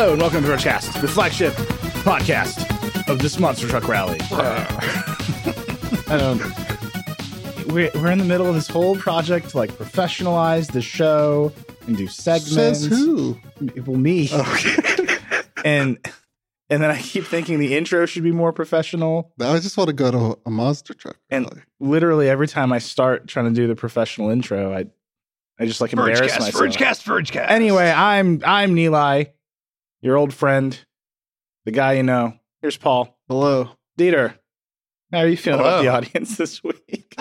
Hello and welcome to Vergecast, the flagship podcast of this monster truck rally. I don't. We're, we're in the middle of this whole project to like professionalize the show and do segments. Says who? Well, me. Okay. And and then I keep thinking the intro should be more professional. I just want to go to a monster truck. And literally every time I start trying to do the professional intro, I I just like embarrass Vergecast, myself. Vergecast, Vergecast. Anyway, I'm I'm Nilay, your old friend, the guy you know. Here's Paul. Hello. Dieter, how are you feeling about the audience this week?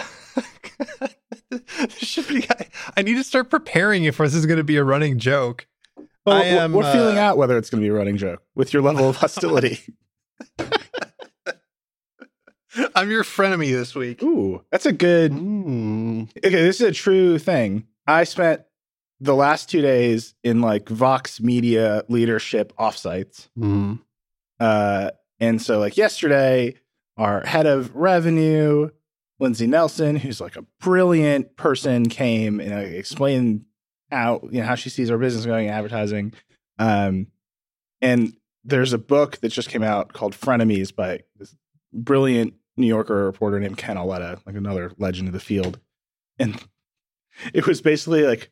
Should be. I, I need to start preparing if this is going to be a running joke. Well, I we're- am, we're feeling uh, out whether it's going to be a running joke with your level of hostility. I'm your frenemy this week. Ooh, that's a good. Mm. Okay, this is a true thing. I spent the last two days in like Vox Media leadership offsites. Mm. Uh, and so, like yesterday, our head of revenue, Lindsay Nelson, who's like a brilliant person, came and explained how you know how she sees our business going in advertising. Um, and there's a book that just came out called Frenemies by this brilliant New Yorker reporter named Ken Auletta, like another legend of the field. And it was basically like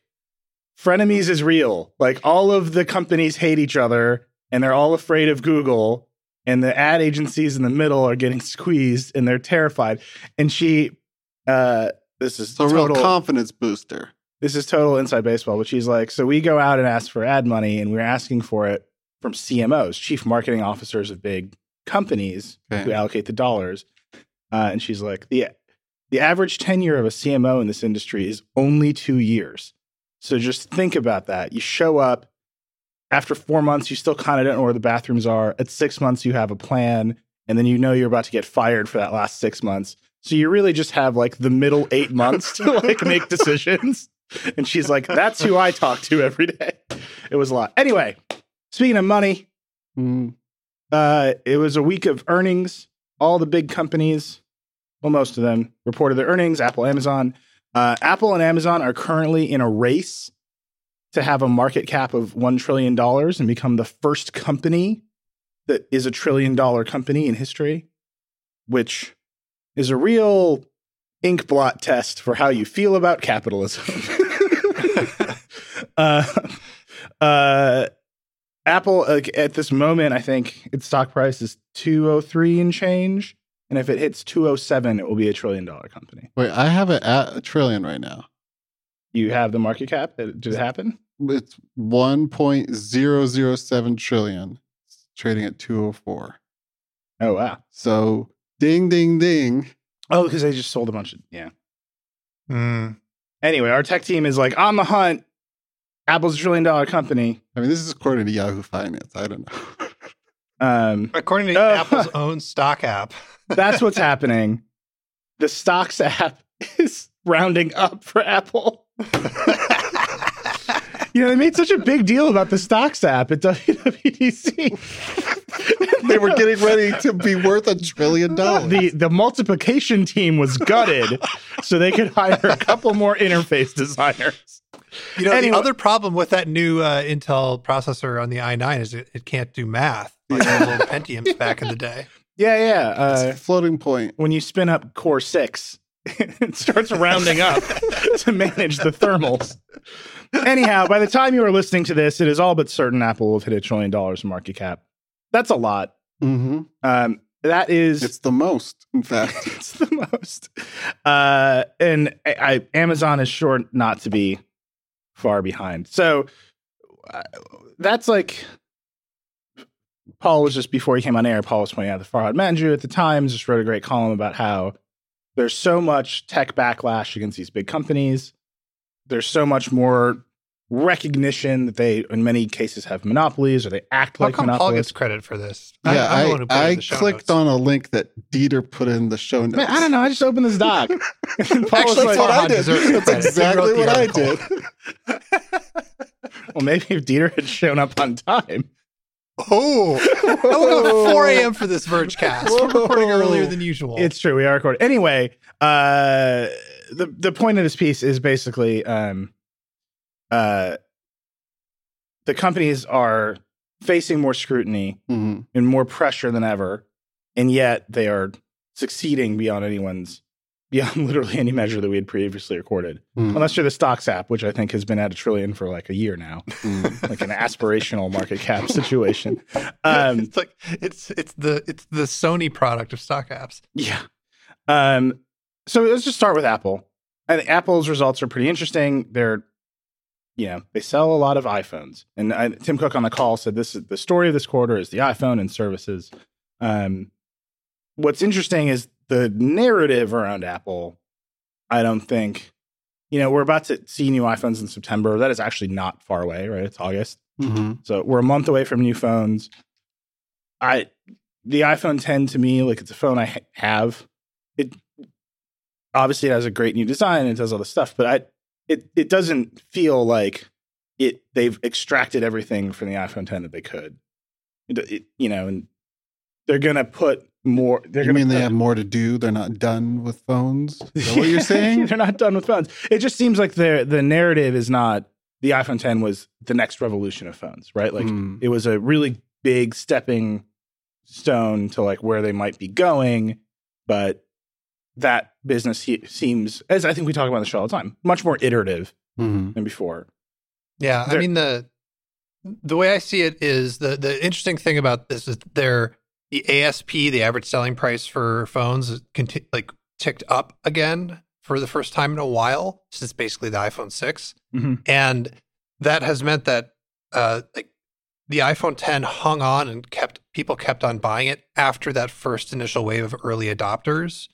frenemies is real. Like all of the companies hate each other and they're all afraid of Google and the ad agencies in the middle are getting squeezed and they're terrified. And she uh this is a real total confidence booster. this is total inside baseball, but she's like, so we go out and ask for ad money and we're asking for it from CMOs, chief marketing officers of big companies Okay. who allocate the dollars. Uh, and she's like, the the average tenure of a CMO in this industry is only two years. So just think about that. You show up after four months, you still kind of don't know where the bathrooms are. At six months, you have a plan, and then you know you're about to get fired for that last six months. So you really just have like the middle eight months to like make decisions. And she's like, that's who I talk to every day. It was a lot. Anyway, speaking of money, Mm. uh, it was a week of earnings. All the big companies, well, most of them reported their earnings. Apple, Amazon. Uh, Apple and Amazon are currently in a race to have a market cap of $1 trillion and become the first company that is a trillion dollar company in history, which is a real ink blot test for how you feel about capitalism. uh, uh, Apple like, at this moment, I think its stock price is 203 and change. And if it hits 207, it will be a trillion dollar company. Wait, I have it at a trillion right now. You have the market cap. Did it happen? It's 1.007 trillion. It's trading at 204. Oh, wow. So ding, ding, ding. Oh, because they just sold a bunch of, yeah. Mm. Anyway, our tech team is like on the hunt. Apple's a trillion dollar company. I mean, this is according to Yahoo Finance. I don't know. Um, According to Oh. Apple's own stock app. that's what's happening. The stocks app is rounding up for Apple. You know, they made such a big deal about the stocks app at WWDC. they were getting ready to be worth a trillion dollars. the the multiplication team was gutted so they could hire a couple more interface designers. You know, Anyway. the other problem with that new uh, Intel processor on the i9 is it, it can't do math like those old Pentiums back in the day. Yeah, yeah. It's Uh, a floating point. when you spin up core six, it starts rounding up to manage the thermals. Anyhow, by the time you are listening to this, it is all but certain Apple will have hit a trillion dollars in market cap. That's a lot. hmm Um, that is It's the most, in fact. it's the most. Uh, and I, I, Amazon is sure not to be far behind. So uh, that's like Paul was just before he came on air. Paul was pointing out that Farhad Manjoo at the Times just wrote a great column about how there's so much tech backlash against these big companies. There's so much more recognition that they, in many cases, have monopolies or they act How like come Paul monopolies. gets credit for this? yeah, I'm the one who I, put it in I clicked notes. on a link that Dieter put in the show notes. Man, I don't know. I just opened this doc. And Paul Actually, like, That's what I Farhad did. That's exactly what I did. well, maybe if Dieter had shown up on time. Oh, I woke up at 4 a.m. for this Vergecast. We're recording earlier than usual. It's true. We are recording. Anyway, uh, the the point of this piece is basically um, uh, the companies are facing more scrutiny Mhm. and more pressure than ever, and yet they are succeeding beyond anyone's beyond literally any measure that we had previously recorded. Mhm. Unless you're the stocks app, which I think has been at a trillion for like a year now, Mhm. like an aspirational market cap situation. Um, it's like it's it's the it's the Sony product of stock apps. Yeah. Um, so let's just start with Apple. I think Apple's results are pretty interesting. They're, you know, they sell a lot of iPhones, and I, Tim Cook on the call said this is the story of this quarter is the iPhone and services. Um, what's interesting is the narrative around Apple. I don't think, you know, we're about to see new iPhones in September. That is actually not far away, right? It's August. Mhm. So we're a month away from new phones. I the iPhone 10 to me, like it's a phone I ha- have. It obviously it has a great new design and it does all this stuff, but I it it doesn't feel like it they've extracted everything from the iPhone 10 that they could. It, it- you know, and they're gonna put more. They're You gonna mean they put- have more to do? They're not done with phones? Is that what you're saying? they're not done with phones. It just seems like the the narrative is not the iPhone 10 was the next revolution of phones, right? Like Mm. it was a really big stepping stone to like where they might be going, but that business he- seems, as I think we talk about on the show all the time, much more iterative Mhm. than before. Yeah, I They're- mean the the way I see it is the the interesting thing about this is their the ASP, the average selling price for phones, conti- like ticked up again for the first time in a while since basically the iPhone 6 Mhm. and that has meant that uh, like the iPhone 10 hung on and kept people kept on buying it after that first initial wave of early adopters,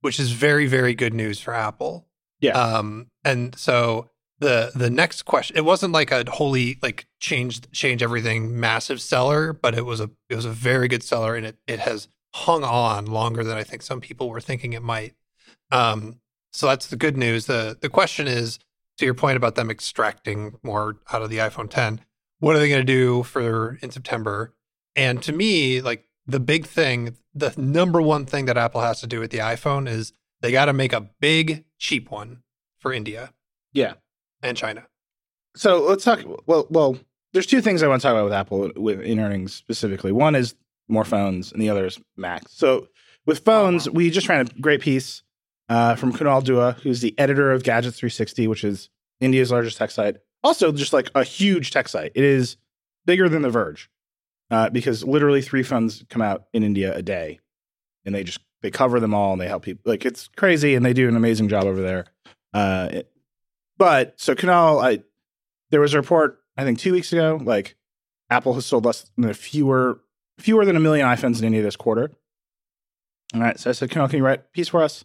which is very very good news for Apple. Yeah. Um, and so the the next question, it wasn't like a wholly like change change everything massive seller, but it was a it was a very good seller, and it it has hung on longer than I think some people were thinking it might. Um, so that's the good news. the The question is to your point about them extracting more out of the iPhone 10. What are they going to do for in September? And to me, like the big thing, the number one thing that Apple has to do with the iPhone is they got to make a big cheap one for India Yeah. And China. So let's talk. Well, well, there's two things I want to talk about with Apple with in earnings specifically. One is more phones, and the other is Macs. So with phones, we just ran a great piece uh, from Kunal Dua, who's the editor of Gadgets 360, which is India's largest tech site. Also, just like a huge tech site. It is bigger than The Verge uh, because literally three phones come out in India a day, and they just they cover them all and they help people. Like it's crazy, and they do an amazing job over there. Uh, it- but so Kunal, I there was a report I think two weeks ago, like Apple has sold less than a fewer fewer than a million iPhones in India this quarter. All right, so I said, Kunal, can you write a piece for us?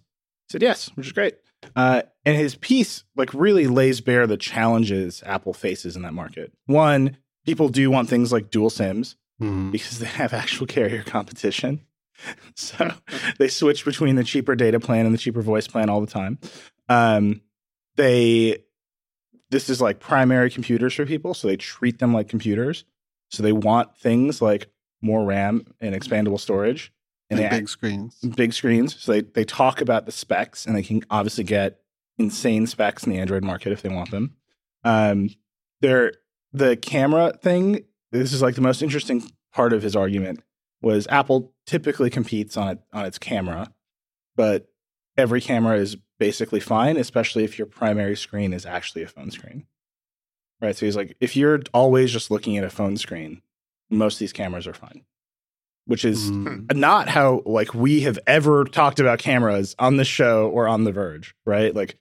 He said yes, which is great. Uh, and his piece like really lays bare the challenges Apple faces in that market. One, people do want things like dual SIMs Mhm. because they have actual carrier competition. So they switch between the cheaper data plan and the cheaper voice plan all the time. Um, they this is like primary computers for people, so they treat them like computers. So they want things like more RAM and expandable storage, and, And big screens. big screens. So they they talk about the specs, and they can obviously get insane specs in the Android market if they want them. Um, they're the camera thing. This is like the most interesting part of his argument was Apple typically competes on it on its camera, but every camera is basically fine, especially if your primary screen is actually a phone screen. Right. So he's like, if you're always just looking at a phone screen, most of these cameras are fine. Which is Mhm. not how like we have ever talked about cameras on the show or on the verge right like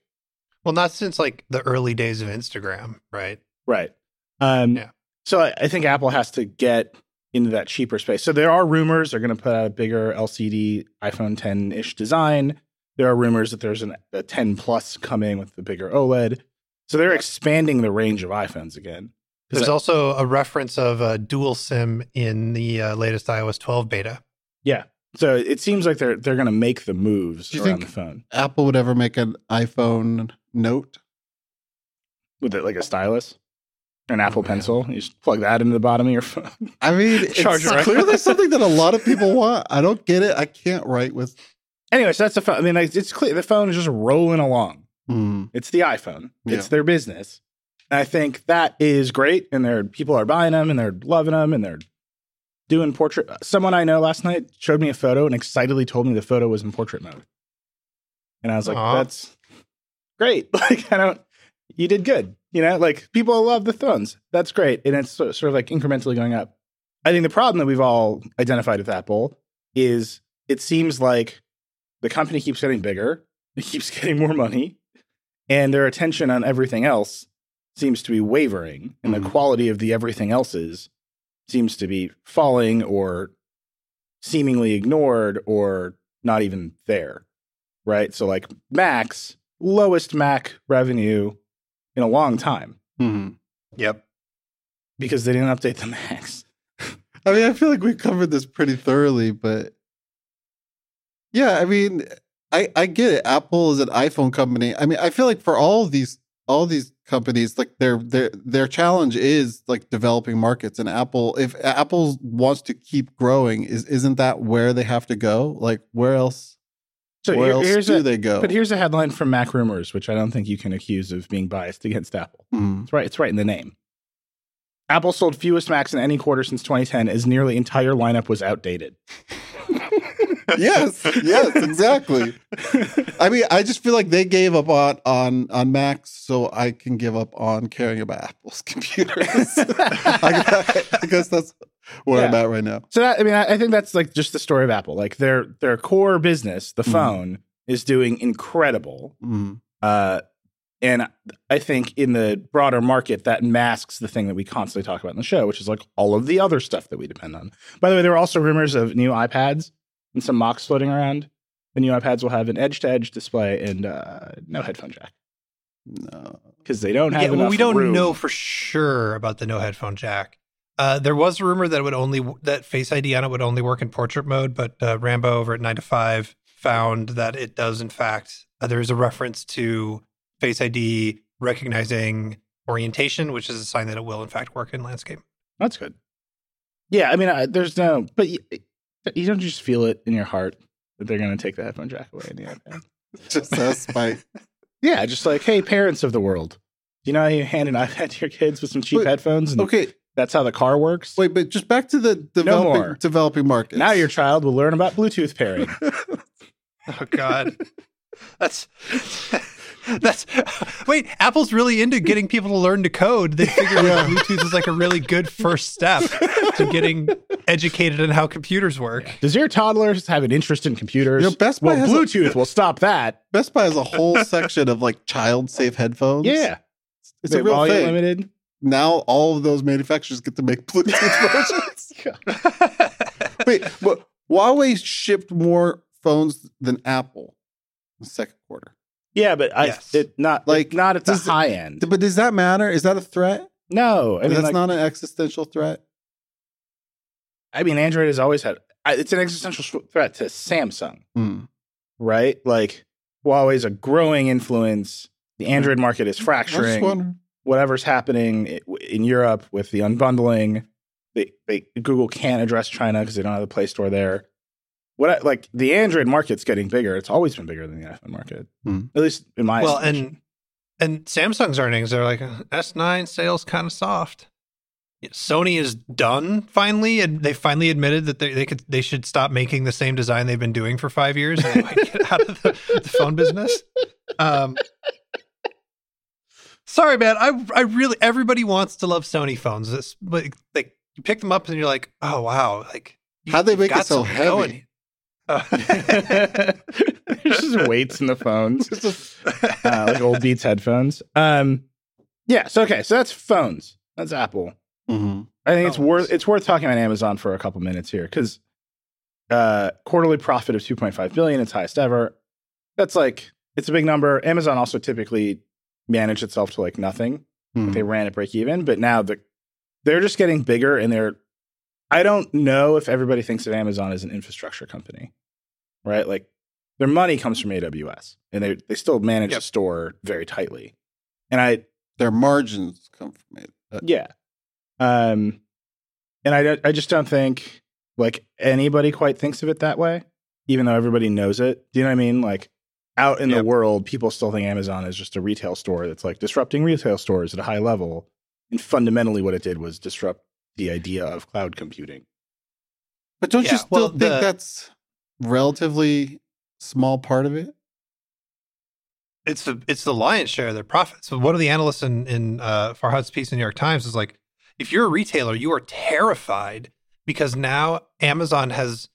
Well, not since like the early days of Instagram, right? right um Yeah. so I, I think apple has to get into that cheaper space so there are rumors they're going to put out a bigger lcd iphone 10-ish design there are rumors that there's an, a 10 plus coming with the bigger oled so they're expanding the range of iphones again. There's I- also a reference of a dual SIM in the uh, latest iOS 12 beta. yeah so it seems like they're they're going to make the moves Do you around think- the phone Apple would ever make an iPhone Note? with it like a stylus an apple Oh, pencil you just plug that into the bottom of your phone I mean, it's Charger, right? clearly something that a lot of people want. I don't get it. I can't write with. Anyway, so that's the phone. I mean, it's clear the phone is just rolling along. Mm, It's the iPhone. It's their business. And I think that is great, and there people are buying them and they're loving them and they're doing portrait. Someone I know last night showed me a photo and excitedly told me the photo was in portrait mode, and I was like. "That's great!" Like I don't, you did good. You know, like people love the phones. That's great, and it's sort of like incrementally going up. I think the problem that we've all identified with Apple is it seems like the company keeps getting bigger, it keeps getting more money, and their attention on everything else seems to be wavering, and Mhm. the quality of the everything else's seems to be falling or seemingly ignored or not even there. Right. So, like Macs, lowest Mac revenue in a long time Mhm. Yep. because they didn't update the Macs. I mean, I feel like we covered this pretty thoroughly, but yeah, I mean, I I get it. Apple is an iPhone company. I mean, I feel like for all of these all these companies, like their their their challenge is like developing markets. And Apple, if Apple wants to keep growing, is isn't that where they have to go? Like where else? So where here- else do a, they go? But here's a headline from Mac Rumors, which I don't think you can accuse of being biased against Apple. Mhm. It's right. It's right in the name. Apple sold fewest Macs in any quarter since 2010, as nearly entire lineup was outdated. yes, yes, exactly. I mean, I just feel like they gave up on on on Macs, so I can give up on caring about Apple's computers. I, I guess that's where I'm at right now. So that I mean, I, I think that's like just the story of Apple. Like their their core business, the Mhm. phone, is doing incredible. Mm. Uh, and I think in the broader market, that masks the thing that we constantly talk about in the show, which is like all of the other stuff that we depend on. By the way, there were also rumors of new iPads and some mocks floating around. The new iPads will have an edge to edge display and uh, no headphone jack No. because they don't have Yeah, well, we don't room. know for sure about the no headphone jack. Uh, there was a rumor that it would only that Face ID on it would only work in portrait mode, but uh, Rambo over at nine to five found that it does. In fact, uh, there is a reference to Face ID recognizing orientation, which is a sign that it will in fact work in landscape. That's good. Yeah, I mean, I, there's no, but you, you don't just feel it in your heart that they're going to take the headphone jack away in the iPad. Just as spite. Yeah, just like, hey, parents of the world, do you know how you hand an iPad to your kids with some cheap Wait, headphones, and Okay, that's how the car works? wait, but just back to the developing more. developing markets. Now your child will learn about Bluetooth pairing. Oh God, that's that's wait. Apple's really into getting people to learn to code. They figure Yeah. Bluetooth is like a really good first step to getting educated in how computers work. Does your toddler have an interest in computers? You know, Best Buy well, has a- Bluetooth will stop that. Best Buy has a whole section of like child safe headphones. Yeah, it's a real volume thing. limited. Now all of those manufacturers get to make Bluetooth versions. Wait, but Huawei shipped more phones than Apple second quarter. Yeah, but I Yes. it not Like, like not at the does it- high end. But does that matter? Is that a threat? no, I mean, That's like, not an existential threat. I mean, Android has always had. It's an existential threat to Samsung, Hmm. right? Like Huawei's a growing influence. The Android market is fracturing. Whatever's happening in Europe with the unbundling, they, they Google can't address China because they don't have the Play Store there. What I, like the Android market's getting bigger. It's always been bigger than the iPhone market, Hmm. at least in my well, estimation. and and Samsung's earnings they're like S9 sales kind of soft. Sony is done finally, and they finally admitted that they, they could they should stop making the same design they've been doing for five years and they might get out of the, the phone business. Um, sorry, man. I I really everybody wants to love Sony phones. This, but like you pick them up and you're like, oh wow, like you- How'd they make it so heavy? going. Uh, There's just weights in the phones. uh, like old Beats headphones. Um, yeah. So okay, so that's phones. That's Apple. Mhm. I think it's worth it's worth talking about Amazon for a couple minutes here because uh, quarterly profit of 2.5 billion, its highest ever. That's like it's a big number. Amazon also typically managed itself to like nothing. Mhm. They ran at break even, but now the they're just getting bigger and they're. I don't know if everybody thinks of Amazon as an infrastructure company, right? Like their money comes from AWS, and they they still manage Yep. the store very tightly. And I Their margins come from it. Uh, yeah. Um, and I, I just don't think like anybody quite thinks of it that way, even though everybody knows it. Do you know what I mean? Like out in the world, people still think Amazon is just a retail store that's like disrupting retail stores at a high level. And fundamentally, what it did was disrupt the idea of cloud computing. But don't you still well, think the- that's relatively small part of it? it's the it's the lion's share of their profits. So one of the analysts in in uh, Farhad's piece in the New York Times is like, if you're a retailer, you are terrified because now Amazon has,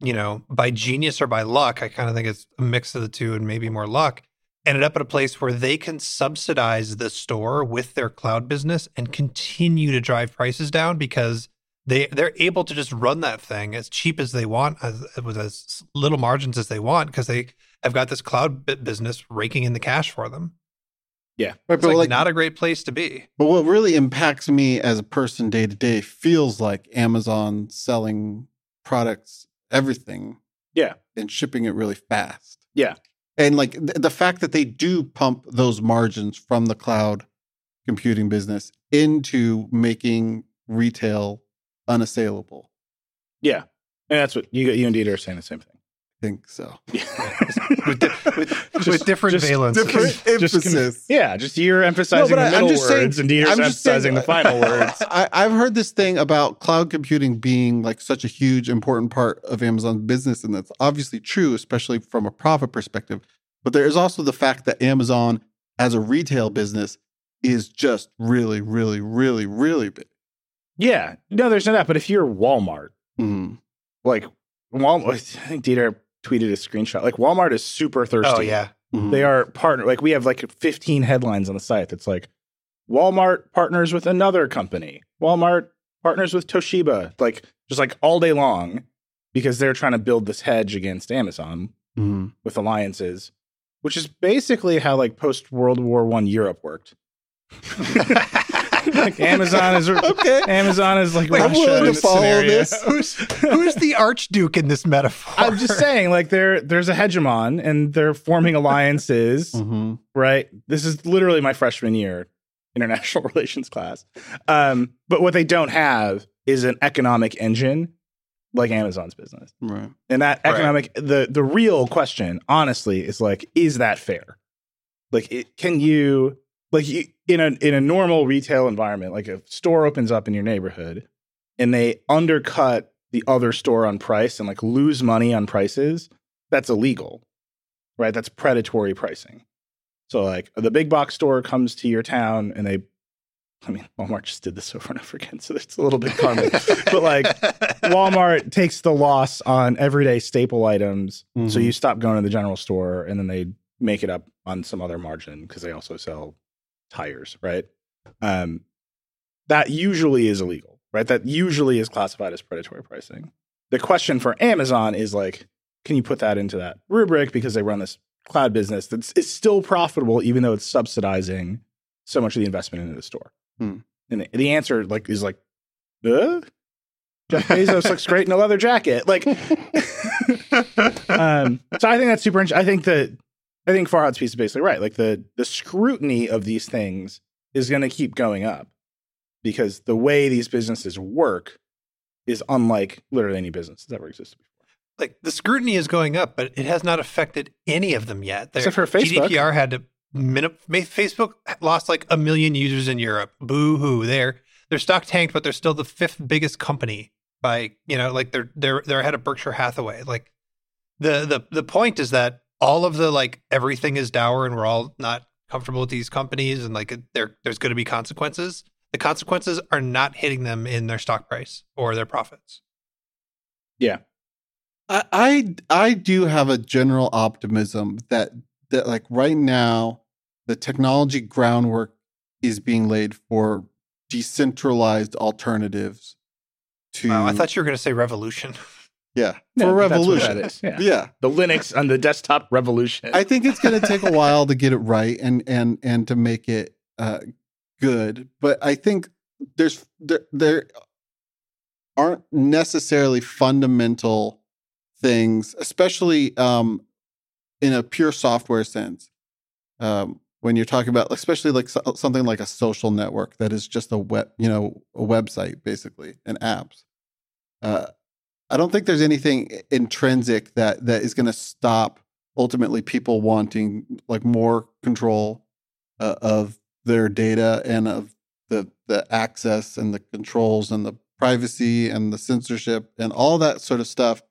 you know, by genius or by luck, I kind of think it's a mix of the two and maybe more luck, ended up at a place where they can subsidize the store with their cloud business and continue to drive prices down because they they're able to just run that thing as cheap as they want, as with as little margins as they want because they have got this cloud business raking in the cash for them. Right, It's but like, like, not a great place to be. but what really impacts me as a person day to day feels like Amazon selling products, everything, Yeah. and shipping it really fast. Yeah. and like th- the fact that they do pump those margins from the cloud computing business into making retail unassailable. Yeah. And that's what you, you and Dieter are saying the same thing. I think so. With, di- with, with different just valence. different Just con- emphasis. yeah, just you're emphasizing but the I- middle I'm just saying- words and Dieter's I'm just saying- emphasizing the final words. I, I've heard this thing about cloud computing being like such a huge, important part of Amazon's business, and that's obviously true, especially from a profit perspective. But there is also the fact that Amazon, as a retail business, is just really, really, really, really big. Yeah. No, there's no doubt. But if you're Walmart, Mm. like Walmart, I think Dieter tweeted a screenshot. Like Walmart is super thirsty. oh yeah, Mhm. They are partner. Like we have like 15 headlines on the site that's like Walmart partners with another company. Walmart partners with Toshiba. Like just like all day long because they're trying to build this hedge against Amazon Mhm. with alliances, which is basically how like post World War One Europe worked. like Amazon is Okay. Amazon is like Wait, I'm willing to follow scenario. this. who's who's the Archduke in this metaphor? I'm just saying, like there, there's a hegemon, and they're forming alliances. Mhm. right? This is literally my freshman year international relations class. Um, but what they don't have is an economic engine like Amazon's business. Right. And that Right. economic the the real question, honestly, is like, is that fair? Like, it, can you like in a in a normal retail environment, like a store opens up in your neighborhood and they undercut the other store on price and like lose money on prices, that's illegal, right? That's predatory pricing. So like the big box store comes to your town and they, I mean, Walmart just did this over and over again, so it's a little bit karmic. but like Walmart takes the loss on everyday staple items. So Mhm. you stop going to the general store and then they make it up on some other margin because they also sell tires, right? Um, that usually is illegal, right? That usually is classified as predatory pricing. The question for Amazon is like, can you put that into that rubric because they run this cloud business that's it's still profitable even though it's subsidizing so much of the investment into the store? Hmm. And the, the answer like is like, uh? Jeff Bezos looks great in a leather jacket. Like, um, so I think that's super interesting. I think that I think Farhad's piece is basically right. Like the the scrutiny of these things is going to keep going up because the way these businesses work is unlike literally any business that's ever existed before. like the scrutiny is going up, but it has not affected any of them yet. Their Except for Facebook. GDPR had to min- Facebook lost like a million users in Europe. Boo hoo! Their their stock tanked, but they're still the fifth biggest company by you know like they're they're they're ahead of Berkshire Hathaway. Like the the the point is that all of the like everything is dour and we're all not comfortable with these companies and like there there's going to be consequences. The consequences are not hitting them in their stock price or their profits. I, I I do have a general optimism that that like right now the technology groundwork is being laid for decentralized alternatives to Wow, I thought you were going to say revolution. yeah No, for but that's what revolution that is. Yeah. yeah The Linux on the desktop revolution. I think it's going to take a while to get it right and and and to make it uh, good. But I think there's there, there aren't necessarily fundamental things, especially um, in a pure software sense. Um, when you're talking about, especially like so, something like a social network that is just a web, you know, a website basically and apps. Uh, I don't think there's anything intrinsic that that is going to stop ultimately people wanting like more control uh, of their data and of the the access and the controls and the privacy and the censorship and all that sort of stuff.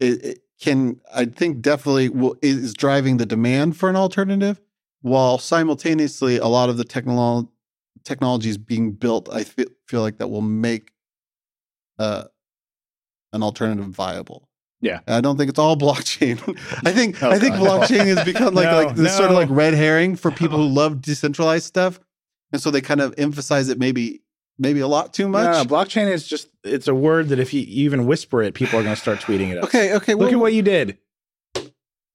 It, it can i think definitely will, is driving the demand for an alternative while simultaneously a lot of the technolo- technologies being built i feel, feel like that will make uh, an alternative viable Yeah. I don't think it's all blockchain i think Oh, i think God. blockchain has become like No, like this sort of like red herring for people who love decentralized stuff and so they kind of emphasize it maybe maybe a lot too much No, blockchain is just it's a word that if you even whisper it, people are going to start tweeting it okay okay Look well, at what you did.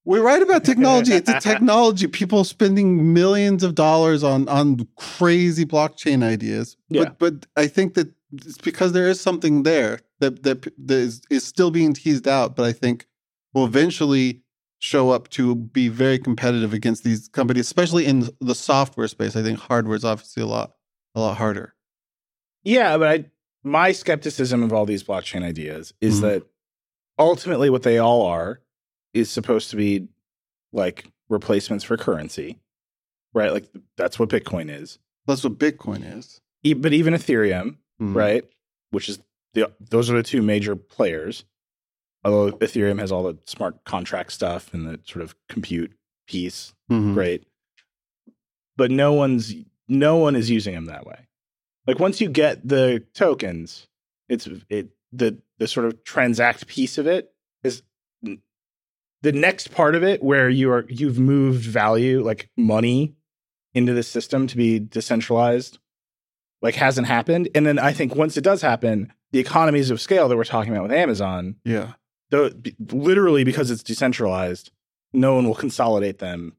We write about technology. It's a technology. People spending millions of dollars on on crazy blockchain ideas. Yeah. But but I think that it's because there is something there that that, that is, is still being teased out. But I think will eventually show up to be very competitive against these companies, especially in the software space. I think hardware is obviously a lot a lot harder. Yeah, but I my skepticism of all these blockchain ideas is Mhm. that ultimately what they all are is supposed to be like replacements for currency. Right? Like that's what Bitcoin is. That's what Bitcoin is. E- But even Ethereum, Mhm. right? Which is the those are the two major players. Although Ethereum has all the smart contract stuff and the sort of compute piece, Mhm. great. But no one's no one is using them that way. Like once you get the tokens, it's it the the sort of transact piece of it is the next part of it where you are you've moved value like money into the system to be decentralized like hasn't happened and then i think once it does happen the economies of scale that we're talking about with amazon Yeah. though b- literally because it's decentralized no one will consolidate them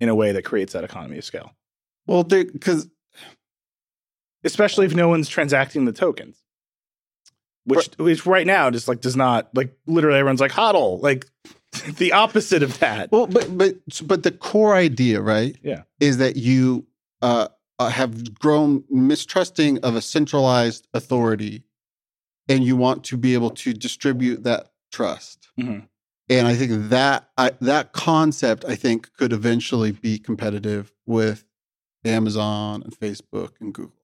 in a way that creates that economy of scale Well, because especially if no one's transacting the tokens which which right now just like does not like literally everyone's like hodl like the opposite of that Well, but but but the core idea, right? Yeah. is that you uh, uh, have grown mistrusting of a centralized authority, and you want to be able to distribute that trust. Mhm. And I think that I, that concept, I think, could eventually be competitive with Amazon and Facebook and Google.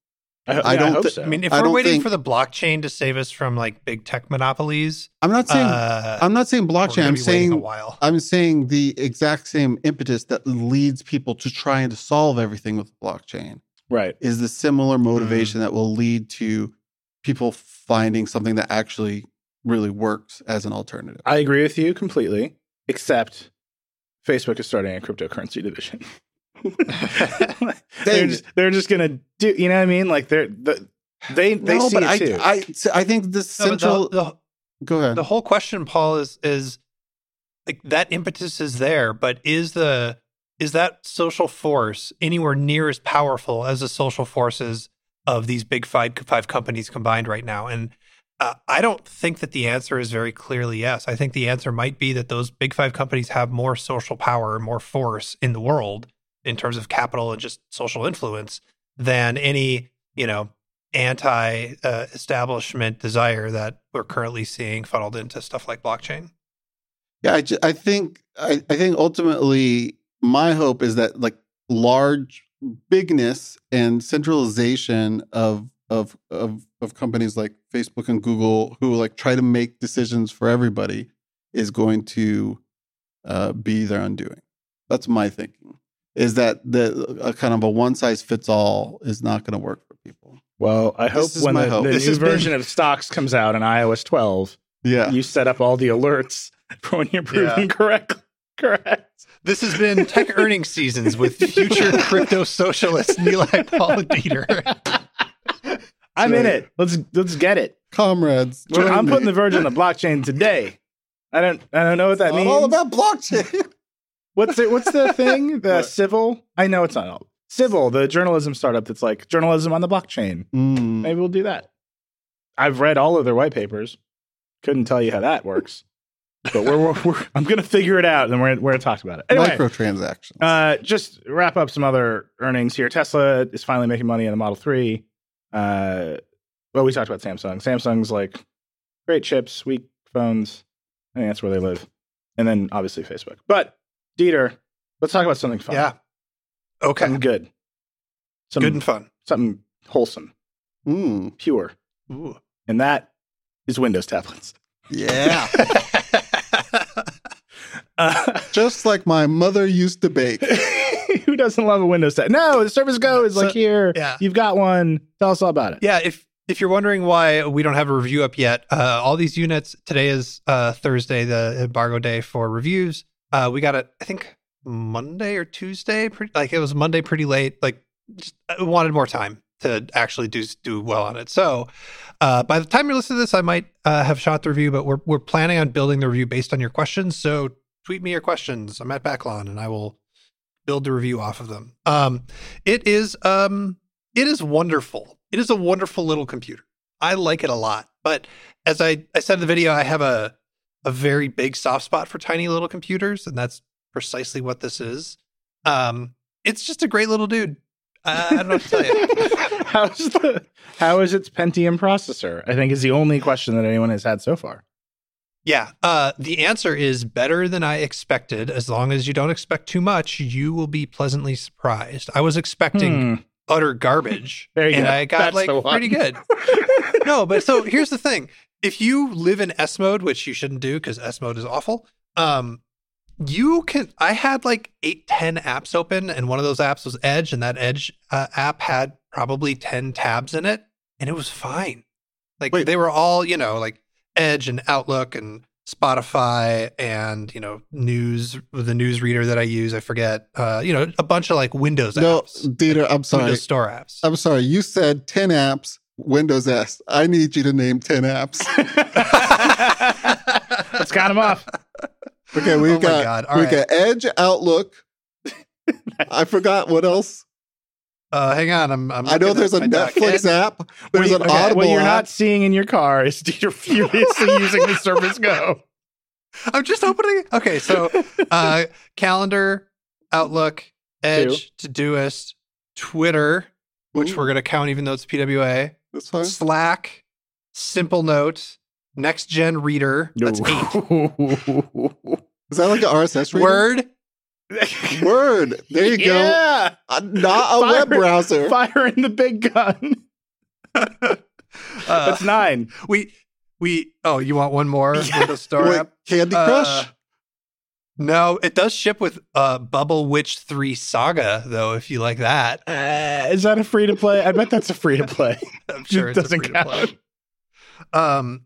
I, I don't hope thi- so. I mean, if I we're waiting think- for the blockchain to save us from like big tech monopolies, I'm not saying uh, I'm not saying blockchain. I'm be waiting a saying while. I'm saying the exact same impetus that leads people to trying to solve everything with blockchain right is the similar motivation that will lead to people finding something that actually really works as an alternative. I agree with you completely, except Facebook is starting a cryptocurrency division. they're just they're just gonna do you know what I mean? Like they're the, they they no, see but it I, too. I I think the No, central. the, the, go ahead. the whole question, Paul, is is like that impetus is there, but is the is that social force anywhere near as powerful as the social forces of these big five five companies combined right now? And uh, I don't think that the answer is very clearly yes. I think the answer might be that those big five companies have more social power more force in the world in terms of capital and just social influence than any you know anti uh, establishment desire that we're currently seeing funneled into stuff like blockchain. Yeah, I, ju- I think I, I think ultimately my hope is that like large bigness and centralization of of of of companies like Facebook and Google who like try to make decisions for everybody is going to uh, be their undoing. That's my thinking. Is that the a kind of a one size fits all is not going to work for people. well, I hope This is when my the, hope. the This new has been- version of stocks comes out in iOS 12, Yeah. you set up all the alerts for when you're proven Yeah. correct. Correct. This has been Tech Earnings Seasons with future crypto socialist Nilay Paul and Dieter. I'm in it. Let's let's get it. Comrades, Well, I'm me. putting the Verge on the blockchain today. I don't I don't know what that It's means. all about blockchain. What's it? What's the thing? The What? civil? I know it's not all. Civil, the journalism startup that's like journalism on the blockchain. Mm. Maybe we'll do that. I've read all of their white papers. Couldn't tell you how that works, but we're, we're, we're I'm gonna figure it out, and then we're we're gonna talk about it. Anyway, Microtransactions. uh, just wrap up some other earnings here. Tesla is finally making money on the Model Three. Uh, well, we talked about Samsung. Samsung's like great chips, weak phones. I think that's where they live, and then obviously Facebook. But Dieter, let's talk about something fun. Yeah. Okay. Something good. Something, Good and fun. something wholesome, Mm, pure. Ooh. And that is Windows tablets. yeah. Uh, Just like my mother used to bake. who doesn't love a Windows tablet? No, the Surface Go is like here. yeah. You've got one. Tell us all about it. Yeah, if if you're wondering why we don't have a review up yet, uh, all these units today is uh, Thursday, the embargo day for reviews. Uh, we got it, I think Monday or Tuesday. Pretty, like it was Monday, pretty late. Like just I wanted more time to actually do do well on it. So uh, by the time you listen to this, I might uh, have shot the review, but we're we're planning on building the review based on your questions. So tweet me your questions. I'm at Backlon, and I will build the review off of them. Um, it is um, it is wonderful. It is a wonderful little computer. I like it a lot. But as I, I said in the video, I have a a very big soft spot for tiny little computers, and that's precisely what this is. Um, it's just a great little dude. I don't know what to tell you. How's the how is its Pentium processor? I think is the only question that anyone has had so far. Yeah. Uh, the answer is better than I expected. As long as you don't expect too much, you will be pleasantly surprised. I was expecting Hmm. utter garbage, There you and go. I got That's like pretty good. no, but so here's the thing: if you live in S mode, which you shouldn't do because S mode is awful, um, you can. I had like eight, ten apps open, and one of those apps was Edge, and that Edge uh, app had probably ten tabs in it, and it was fine. Like Wait. they were all, you know, like Edge and Outlook and Spotify and you know news the news reader that I use. I forget, uh, you know, a bunch of like Windows No, apps, No, Dieter, I'm sorry. Windows Store apps. I'm sorry. You said 10 apps, Windows S. I need you to name 10 apps. Let's count them off. Okay, we've Oh got we right. got Edge, Outlook. I forgot what else. Uh, hang on, I'm. I'm I know there's a at doc. Netflix Ed- app. There's what an okay, Audible What you're app. not seeing in your car is Dieter furiously using the Surface Go. I'm just opening. Okay, so uh, calendar, Outlook, Edge, Todoist, Twitter, which Ooh. we're gonna count even though it's PWA, That's fine. Slack, Simplenote, Next Gen Reader. That's eight. Is that like an RSS reader? Word. Word. There you go. yeah. Uh, not a Fire- web browser. Fire in the big gun. Uh, That's nine. we we. Oh, you want one more Yeah. Windows Store Wait, app? Candy Uh, Crush. No, it does ship with uh, Bubble Witch 3 Saga, though, if you like that. Uh, is that a free to play? I bet that's a free to play. I'm sure It doesn't a free-to-play. Um,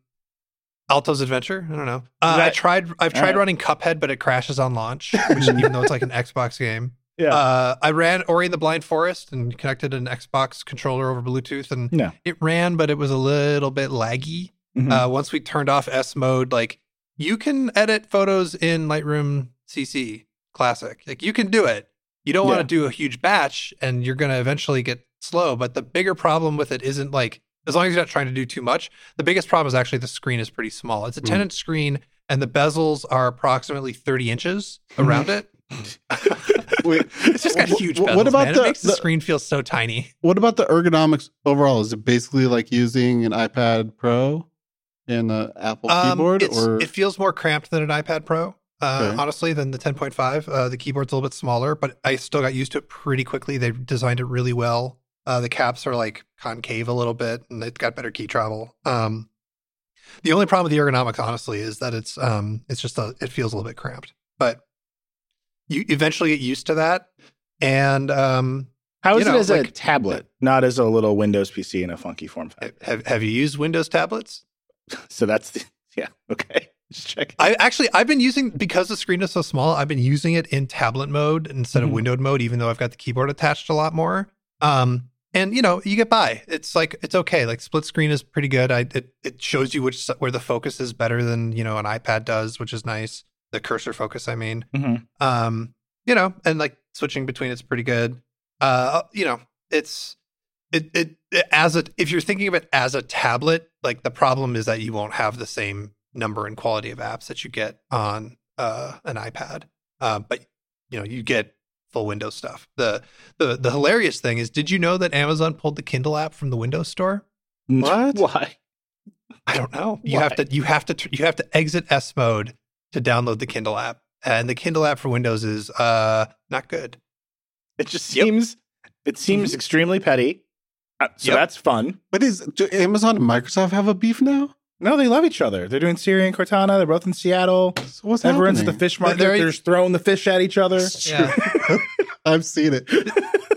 Alto's Adventure. I don't know. Uh, I tried. I've tried Alright. running Cuphead, but it crashes on launch, which, even though it's like an Xbox game. Yeah. Uh, I ran Ori and the Blind Forest and connected an Xbox controller over Bluetooth, and No. it ran, but it was a little bit laggy. Mhm. Uh, once we turned off S mode, like you can edit photos in Lightroom CC Classic. Like you can do it. You don't Yeah. want to do a huge batch, and you're going to eventually get slow. But the bigger problem with it isn't like as long as you're not trying to do too much. The biggest problem is actually the screen is pretty small. It's a 10 inch screen, and the bezels are approximately 30 inches around it. Wait, It's just got huge bezels. what about man. the- it makes the, the- screen feel so tiny. what about the ergonomics overall? Is it basically like using an iPad Pro and an Apple Um, keyboard, or it feels more cramped than an iPad Pro, uh, Okay. honestly, than the 10.5. Uh, the keyboard's a little bit smaller, but I still got used to it pretty quickly. They designed it really well. Uh, the caps are like concave a little bit, and it's got better key travel. Um, the only problem with the ergonomics, honestly, is that it's um, it's just a, it feels a little bit cramped. But you eventually get used to that, and um, How is you it know, as a tablet, not as a little Windows PC in a funky form factor? have have you used Windows tablets? So that's the, yeah, okay. Just check. I actually I've been using because the screen is so small. I've been using it in tablet mode instead Mhm. of windowed mode, even though I've got the keyboard attached a lot more. Um, and you know, you get by. It's like it's okay. Like split screen is pretty good. I it it shows you which where the focus is better than you know an iPad does, which is nice. The cursor focus, I mean. Mhm. Um, you know, and like switching between it's pretty good. Uh, you know, it's it, it it as a if you're thinking of it as a tablet, like the problem is that you won't have the same number and quality of apps that you get on uh an iPad. Uh, but you know, you get full Windows stuff. The the the hilarious thing is, did you know that Amazon pulled the Kindle app from the Windows Store? What? Why? I don't know. You have to you have to tr- you have to exit S mode to download the Kindle app. and the Kindle app for Windows is uh not good. It just Yep. seems it seems extremely petty. Uh, so Yep. that's fun. But is do Amazon and Microsoft have a beef now? No, they love each other. They're doing Siri and Cortana. They're both in Seattle. So what's Everyone's at the fish market. they're- They're, just throwing the fish at each other. It's true. I've seen it.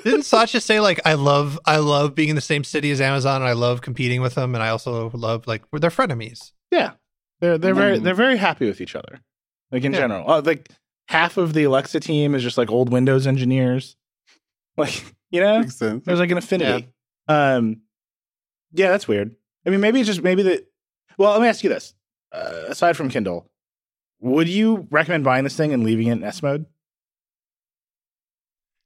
Didn't Satya say like I love I love being in the same city as Amazon and I love competing with them and I also love like they're frenemies. Yeah, they're they're very Mm. they're very happy with each other. Like in Yeah. general, uh, like half of the Alexa team is just like old Windows engineers. Like you know, Makes sense. there's like an affinity. Um, yeah, that's weird. I mean, maybe it's just maybe the. Well, let me ask you this: uh, aside from Kindle, would you recommend buying this thing and leaving it in S mode?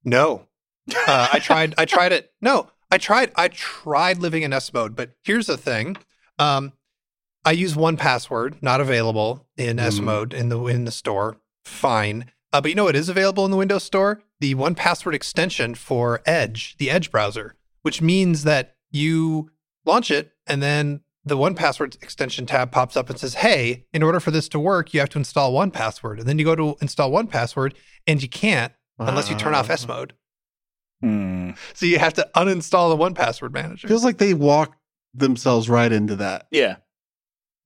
No. Uh, I tried I tried it. No, I tried I tried living in S mode, but here's the thing. Um I use 1Password, not available in S Mm. mode in the in the store. Fine. Uh, but you know what is available in the Windows Store? The 1Password extension for Edge, the Edge browser, which means that you launch it and then the 1Password extension tab pops up and says, Hey, in order for this to work, you have to install 1Password. And then you go to install 1Password and you can't unless you turn off S mode. Hmm. So you have to uninstall the 1Password manager. Feels like they walked themselves right into that. Yeah,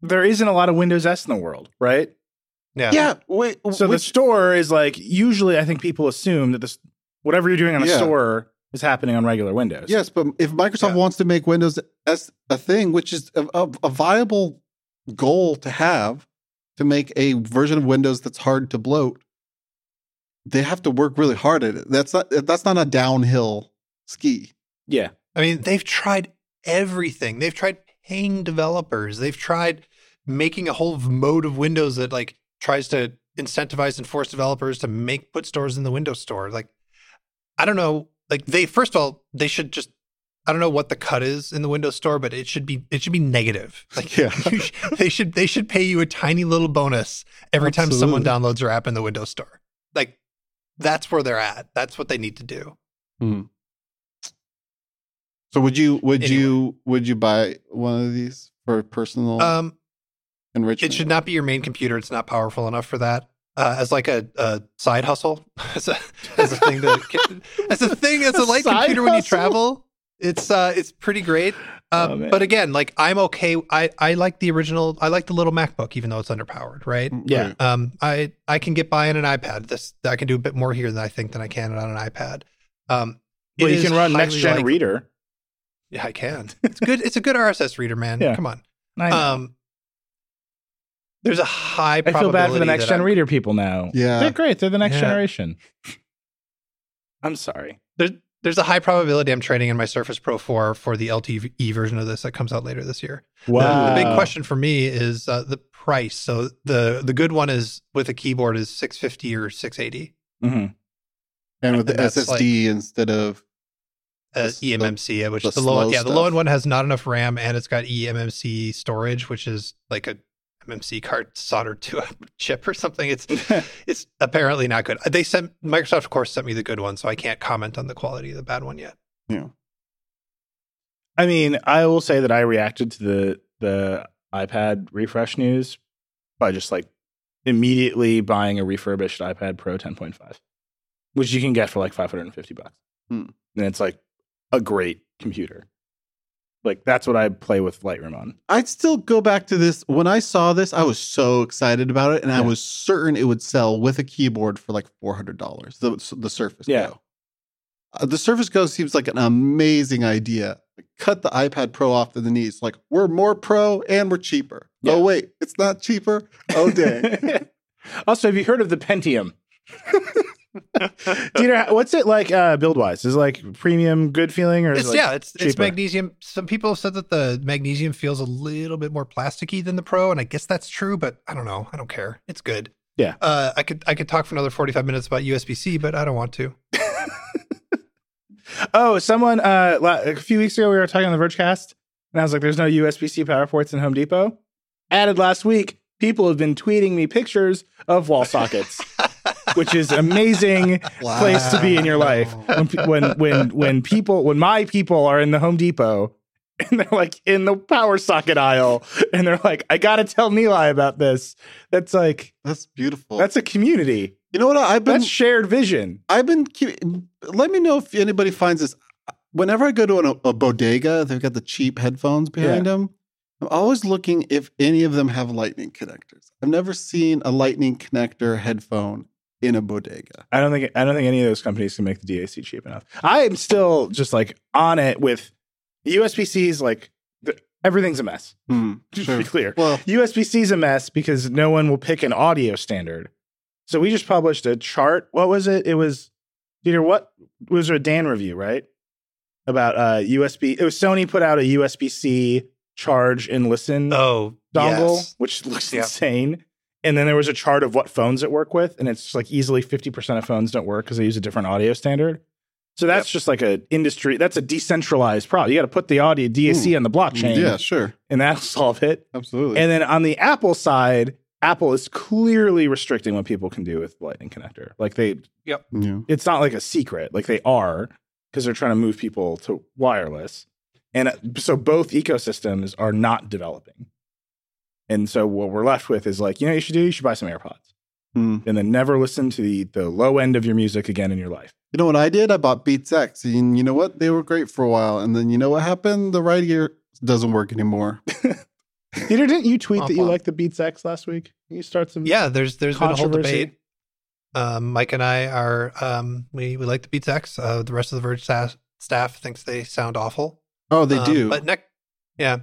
there isn't a lot of Windows S in the world, right? yeah. Yeah. Wait. So the store is like usually I think people assume that this whatever you're doing on a Yeah. store is happening on regular Windows. Yes, but if Microsoft Yeah. wants to make Windows as a thing, which is a, a, a viable goal to have, to make a version of Windows that's hard to bloat, they have to work really hard at it. That's not that's not a downhill ski. Yeah. I mean, they've tried everything. They've tried paying developers. They've tried making a whole mode of Windows that like tries to incentivize and force developers to make put stores in the Windows store. Like, I don't know. Like they first of all, they should just I don't know what the cut is in the Windows store, but it should be it should be negative. Like Yeah. sh- they should they should pay you a tiny little bonus every time someone downloads your app in the Windows store. Like that's where they're at. That's what they need to do. So would you would Anyway. you would you buy one of these for personal Um enrichment? It should not be your main computer. It's not powerful enough for that. Uh, as like a, a side hustle, as a, as a thing to, as a thing as a A light side computer when you travel. It's uh, it's pretty great. Uh, Oh, but again, like I'm okay. I I like the original. I like the little MacBook, even though it's underpowered, right? Yeah. Um, I I can get by on an iPad. This I can do a bit more here than I think than I can on an iPad. Um, it Well, you can run next gen like- reader. Yeah, I can. It's good. It's a good RSS reader, man. Yeah. Come on. Um, there's a high. I feel bad for the next that gen I'm- reader people now. Yeah. They're great. They're the next Yeah. generation. I'm sorry. There's there's a high probability I'm trading in my Surface Pro 4 for the LTE version of this that comes out later this year. The- Wow. The, big question for me is uh, the price. So the the good one is with a keyboard is 650 or 680 Mhm. and with the and that's SSD instead of uh, The- the- eMMC, which the the low slow yeah the low end one has not enough RAM and it's got eMMC storage, which is like a MMC card soldered to a chip or something. It's it's apparently not good. They sent Microsoft, of course, sent me the good one, so I can't comment on the quality of the bad one yet. Yeah. I mean, I will say that I reacted to the the iPad refresh news by just like immediately buying a refurbished iPad Pro 10.5, which you can get for like 550 bucks. Hmm. And it's like a great computer. Like that's what I play with Lightroom on. I'd still go back to this. When I saw this, I was so excited about it, and I was certain it would sell with a keyboard for like four hundred dollars. The the Surface Yeah. Go. Uh, the Surface Go seems like an amazing idea. Cut the iPad Pro off to the knees. Like we're more pro and we're cheaper. Yeah. Oh wait, it's not cheaper. Oh dang. also, have you heard of the Pentium? Know what's it like uh, build wise? Is it like premium good feeling or is It's it like, yeah, it's it's magnesium. Some people have said that the magnesium feels a little bit more plasticky than the Pro, and I guess that's true. But I don't know. I don't care. It's good. Yeah. Uh, I could I could talk for another forty five minutes about USB C, but I don't want to. Oh, someone uh a few weeks ago we were talking on the Vergecast, and I was like, "There's no USB C power ports in Home Depot." Added last week, people have been tweeting me pictures of wall sockets, which is an amazing place to be in your life. When when when when people when my people are in the Home Depot and they're like in the power socket aisle, and they're like, "I got to tell Nilay about this." That's like That's beautiful. that's a community. you know what I've been That's shared vision. I've been. Let me know if anybody finds this. Whenever I go to an, a bodega, they've got the cheap headphones behind them. I'm always looking if any of them have lightning connectors. I've never seen a lightning connector headphone in a bodega. I don't think I don't think any of those companies can make the DAC cheap enough. I am still just like on it with USB C's. Like the, everything's a mess. Hmm, To be clear, Well, USB C's a mess because no one will pick an audio standard. So we just published a chart. What was it? It was Peter. What was a Dan review right about uh USB? It was Sony put out a USB C charge and listen Oh, dongle, yes. which looks Yeah. insane. And then there was a chart of what phones it work with, and it's like easily fifty percent of phones don't work because they use a different audio standard. So that's just like a industry. That's a decentralized problem. You got to put the audio DAC on the blockchain, yeah, sure, and that'll solve it. absolutely. And then on the Apple side, Apple is clearly restricting what people can do with Lightning connector. Like they, yeah. it's not like a secret. Like they are because they're trying to move people to wireless. And uh, so both ecosystems are not developing. And so what we're left with is like, you know, what you should do. You should buy some AirPods, Hmm. and then never listen to the the low end of your music again in your life. You know what I did? I bought Beats X, and you know what? They were great for a while, and then you know what happened? The right ear doesn't work anymore. Dieter, didn't you tweet that you liked the Beats X last week? You start some? Yeah, there's there's been a whole debate. Um, Mike and I are um, we we like the Beats X. Uh, the rest of the Verge staff, staff thinks they sound awful. Oh, they Um, do. but neck, yeah,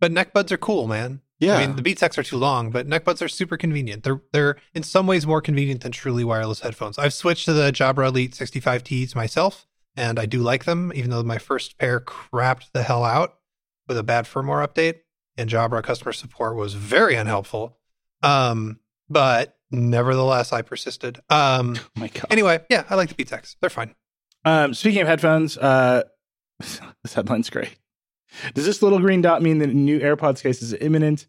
but neck buds are cool, man. Yeah, I mean, the Beats X are too long, but neck buds are super convenient. They're they're in some ways more convenient than truly wireless headphones. I've switched to the Jabra Elite 65Ts myself, and I do like them, even though my first pair crapped the hell out with a bad firmware update, and Jabra customer support was very unhelpful. Um, but nevertheless, I persisted. Um, Oh my god. anyway, yeah, I like the Beats X. They're fine. Um, speaking of headphones, uh, this headline's great. Does this little green dot mean that a new AirPods case is imminent?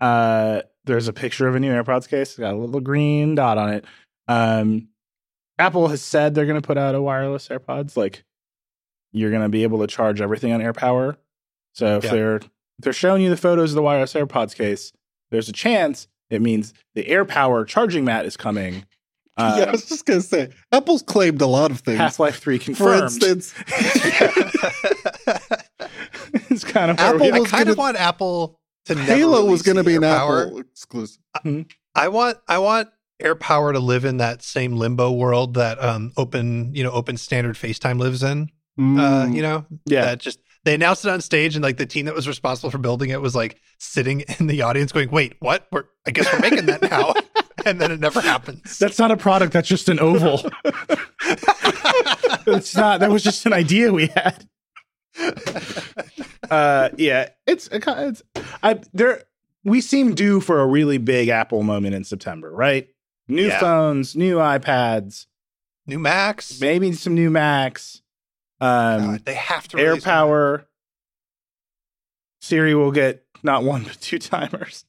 Uh, there's a picture of a new AirPods case. It's got a little green dot on it. Um, Apple has said they're going to put out a wireless AirPods. Like you're going to be able to charge everything on AirPower. So if Yeah. they're if they're showing you the photos of the wireless AirPods case, there's a chance it means the AirPower charging mat is coming. Uh, yeah, I was just gonna say Apple's claimed a lot of things. Half Life Three For instance, kind of where Apple we- I was kind of gonna- want Apple to never Halo was going to be an AirPower. Apple exclusive. I want I want AirPower to live in that same limbo world that um open you know open standard FaceTime lives in. Uh, Mm. you know, yeah. that just they announced it on stage and like the team that was responsible for building it was like sitting in the audience going, "Wait, what? We're I guess we're making that now." and then it never happens. That's not a product. That's just an oval. it's not. That was just an idea we had. Uh, yeah, it's it's. I there. We seem due for a really big Apple moment in September, right? New Yeah. phones, new iPads, New Macs, maybe some new Macs. Um, God, they have to Air release one. Power. Siri will get not one but two timers.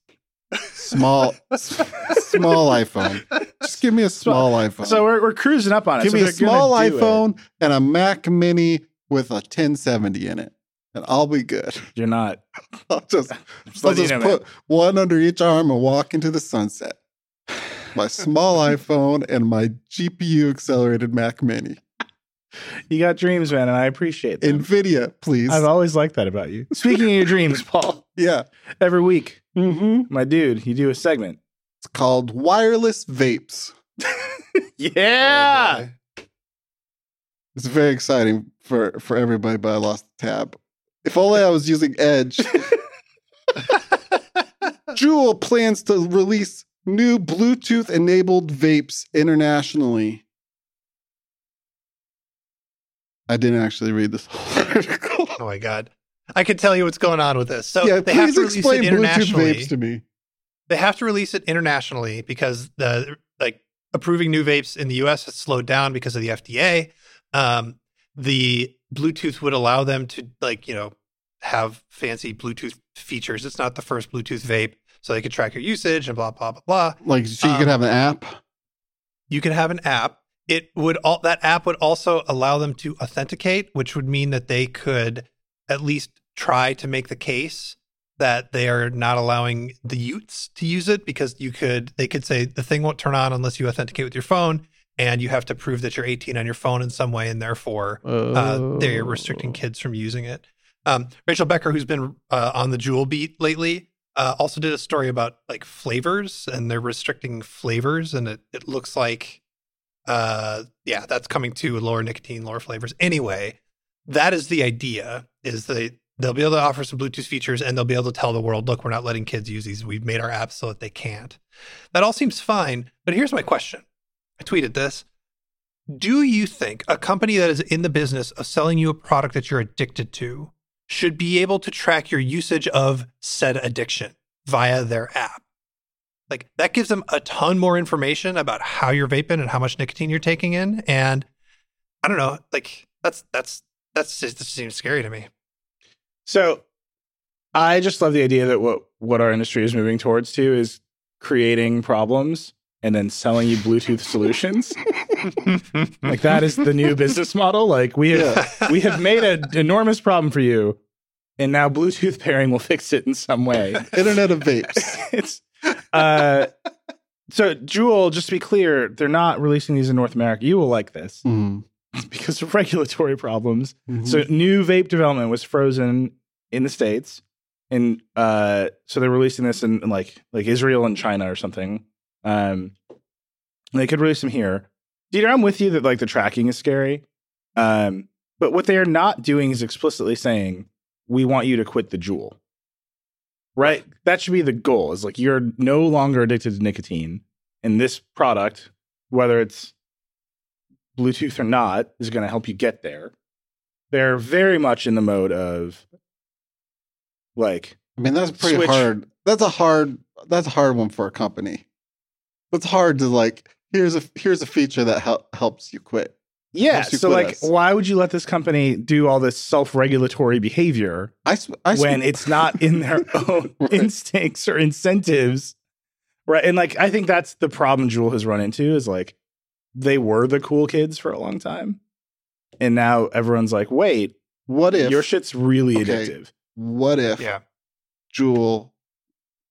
small, small iPhone. Just give me a small iPhone. So we're, we're cruising up on it. give So me a small iPhone and a Mac Mini with a 1070 in it, and I'll be good. You're not. I'll just, I'll just put one under each arm and walk into the sunset. My small iPhone and my GPU accelerated Mac Mini. You got dreams, man, and I appreciate them. Nvidia, please. I've always liked that about you. Speaking of your dreams, Paul, yeah. every week, Mm-hmm. my dude, you do a segment. It's called wireless vapes. Yeah. Oh. It's very exciting for for everybody, but I lost the tab. If only I was using Edge. Juul plans to release new Bluetooth enabled vapes internationally. I didn't actually read this whole article. Oh my god. I can tell you what's going on with this. So yeah, they have please to release explain it Bluetooth internationally. vapes to me. they have to release it internationally because the like approving new vapes in the US has slowed down because of the FDA. Um, the Bluetooth would allow them to like, you know, have fancy Bluetooth features. It's not the first Bluetooth vape, so they could track your usage and blah blah blah blah. Like, so you Um, could have an app. You could have an app. It would all that app would also allow them to authenticate, which would mean that they could at least try to make the case that they are not allowing the Utes to use it because you could they could say the thing won't turn on unless you authenticate with your phone and you have to prove that you're 18 on your phone in some way and therefore uh, they're restricting kids from using it. Um, Rachel Becker, who's been uh, on the Juul beat lately, uh, also did a story about like flavors and they're restricting flavors and it, it looks like uh yeah that's coming to lower nicotine lower flavors. Anyway that is the idea is that they'll be able to offer some bluetooth features and they'll be able to tell the world look we're not letting kids use these. We've made our apps so that they can't. That all seems fine but here's my question i tweeted this do you think a company that is in the business of selling you a product that you're addicted to should be able to track your usage of said addiction via their app. Like that gives them a ton more information about how you're vaping and how much nicotine you're taking in. And I don't know, like that's that's that's just that seems scary to me. So I just love the idea that what what our industry is moving towards to is creating problems and then selling you Bluetooth solutions. like that is the new business model. Like we have we have made an enormous problem for you, and now Bluetooth pairing will fix it in some way. Internet of vapes. it's uh so Juul. just to be clear, they're not releasing these in North America. You will like this Mm. because of regulatory problems. Mhm. So new vape development was frozen in the states, and uh, so they're releasing this in, in like like Israel and China or something. Um, they could release them here. Dieter, I'm with you that like the tracking is scary. Um, but what they are not doing is explicitly saying we want you to quit the Juul. Right? That should be the goal. Is like you're no longer addicted to nicotine, and this product, whether it's Bluetooth or not, is going to help you get there. They're very much in the mode of like I mean, that's pretty Switch. hard. That's a hard. That's a hard one for a company. That's hard to like. Here's a here's a feature that hel- helps you quit. yeah. You So quit like, us. why would you let this company do all this self-regulatory behavior I sw- I sw- when it's not in their own Right. instincts or incentives? Right. And like, I think that's the problem Juul has run into is like they were the cool kids for a long time, and now everyone's like, wait, what if your shit's really Okay. addictive. what if Yeah. Juul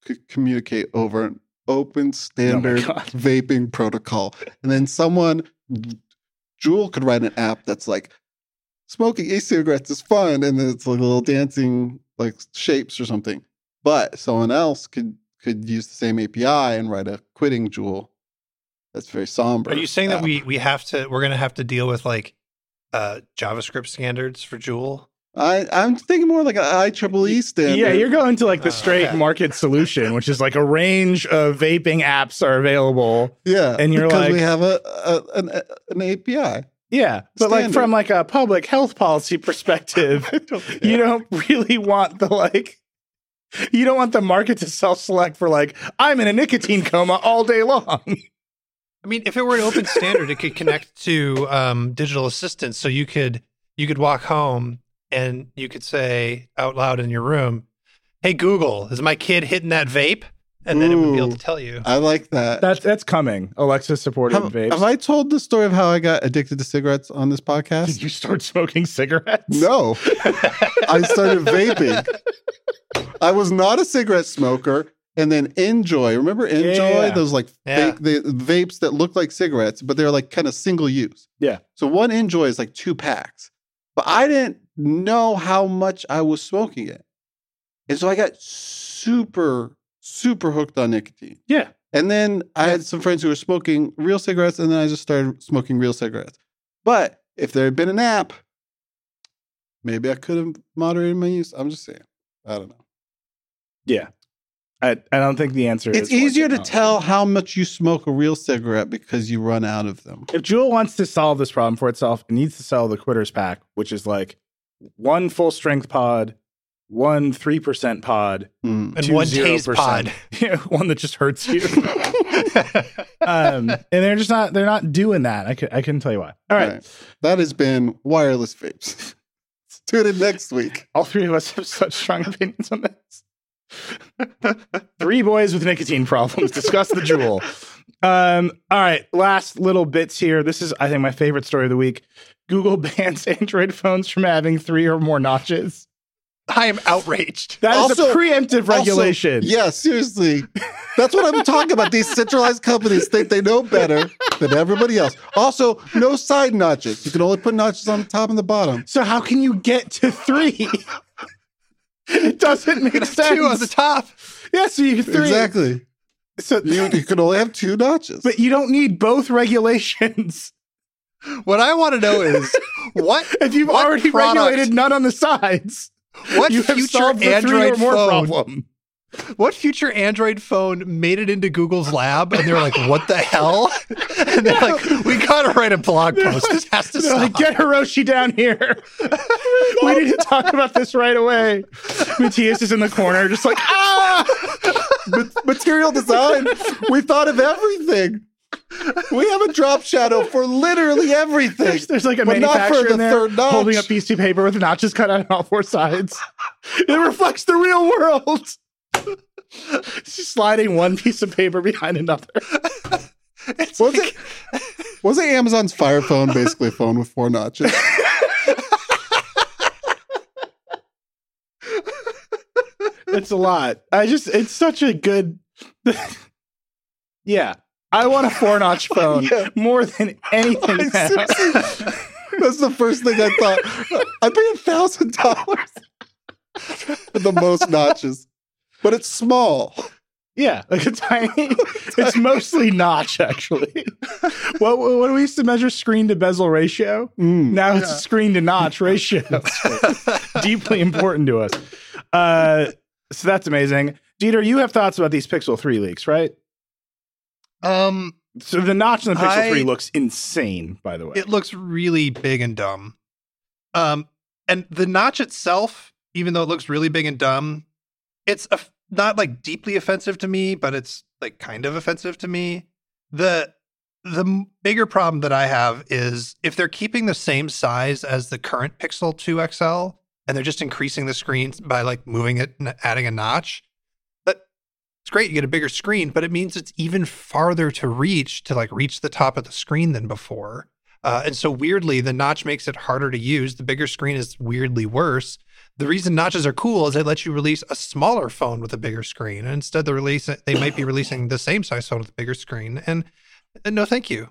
could communicate over an open standard Oh vaping protocol, and then someone Juul could write an app that's like smoking e-cigarettes is fun, and then it's like little dancing like shapes or something. But someone else could could use the same API and write a quitting Juul. That's very somber. Are you saying that we we have to we're gonna have to deal with like uh JavaScript standards for Juul? I I'm thinking more like an IEEE standard. Yeah, you're going to like the Oh, straight okay. market solution, which is like a range of vaping apps are available. yeah, and you're because like- we have a, a an, an API. Yeah, but like from like a public health policy perspective, you don't really want the like you don't want the market to self-select for like I'm in a nicotine coma all day long. I mean, if it were an open standard, it could connect to um, digital assistants. So you could you could walk home and you could say out loud in your room, "Hey Google, is my kid hitting that vape?" And then it would be able to tell you. I like that. That's that's coming. Alexa supported have, vapes. have I told the story of how I got addicted to cigarettes on this podcast? Did you start smoking cigarettes? No, I started vaping. I was not a cigarette smoker, and then NJOY. Remember NJOY? Yeah. Those like Yeah. fake the vapes that look like cigarettes, but they're like kind of single use. Yeah. So one NJOY is like two packs, but I didn't know how much I was smoking it, and so I got super super hooked on nicotine. Yeah. And then I had some friends who were smoking real cigarettes, and then I just started smoking real cigarettes. But if there had been an app, maybe I could have moderated my use. I'm just saying. I don't know. Yeah. I, I don't think the answer is It's easier to tell how much you smoke a real cigarette because you run out of them. If Juul wants to solve this problem for itself, it needs to sell the quitters pack, which is like one full strength pod, one three percent pod, Mm. and one 0%. pod. Yeah, one that just hurts you. um, and they're just not they're not doing that. I could I couldn't tell you why. All right. That has been wireless vapes. Tune in next week. All three of us have such strong opinions on this. three boys with nicotine problems discuss the Juul. Um, all right, last little bits here. This is I think my favorite story of the week. Google bans Android phones from having three or more notches. I am outraged. That is Also- a preemptive Also, regulation. yeah, seriously. That's what I'm talking about. These centralized companies think they know better than everybody else. Also, no side notches. You can only put notches on the top and the bottom. So how can you get to three? it doesn't make sense. Two on the top. yeah, so you three. Exactly. So You, you can only have two notches. but you don't need both regulations. What I want to know is what If you've What already product- regulated none on the sides, what you have future solved the Android phone problem. what future Android phone made it into Google's lab and they're like, what the hell? And they're like, we gotta write a blog post. This has to stop. like, get Hiroshi down here. we need to talk about this right away. Matías is in the corner, just like, ah! Ma- material design. We thought of everything. We have a drop shadow for literally everything. There's, there's like a But not for manufacturer the there third notch. holding a piece of paper with notches cut out on all four sides. It reflects the real world. It's just sliding one piece of paper behind another. It's Was like- it? Wasn't Amazon's Fire Phone basically a phone with four notches? It's a lot. I just, it's such a good. yeah. I want a four notch phone Yeah. more than anything. That's the first thing I thought. I pay a thousand dollars for the most notches, but it's small. Yeah, like a tiny. it's mostly notch, actually. what what we used to measure screen to bezel ratio? Mm. Now it's screen to notch ratio. Deeply important to us. Uh, so that's amazing. Dieter, you have thoughts about these Pixel 3 leaks, right? Um, So the notch in the Pixel I- 3 looks insane, by the way. it looks really big and dumb. Um, and the notch itself, even though it looks really big and dumb, it's a, not like deeply offensive to me, but it's like kind of offensive to me. The the bigger problem that I have is if they're keeping the same size as the current Pixel 2 XL and they're just increasing the screen by like moving it and adding a notch, it's great. You get a bigger screen, but it means it's even farther to reach to like reach the top of the screen than before. Uh, and so weirdly, the notch makes it harder to use. The bigger screen is weirdly worse. The reason notches are cool is they let you release a smaller phone with a bigger screen. And instead, the release they might be releasing the same size phone with a bigger screen. And, and no, thank you.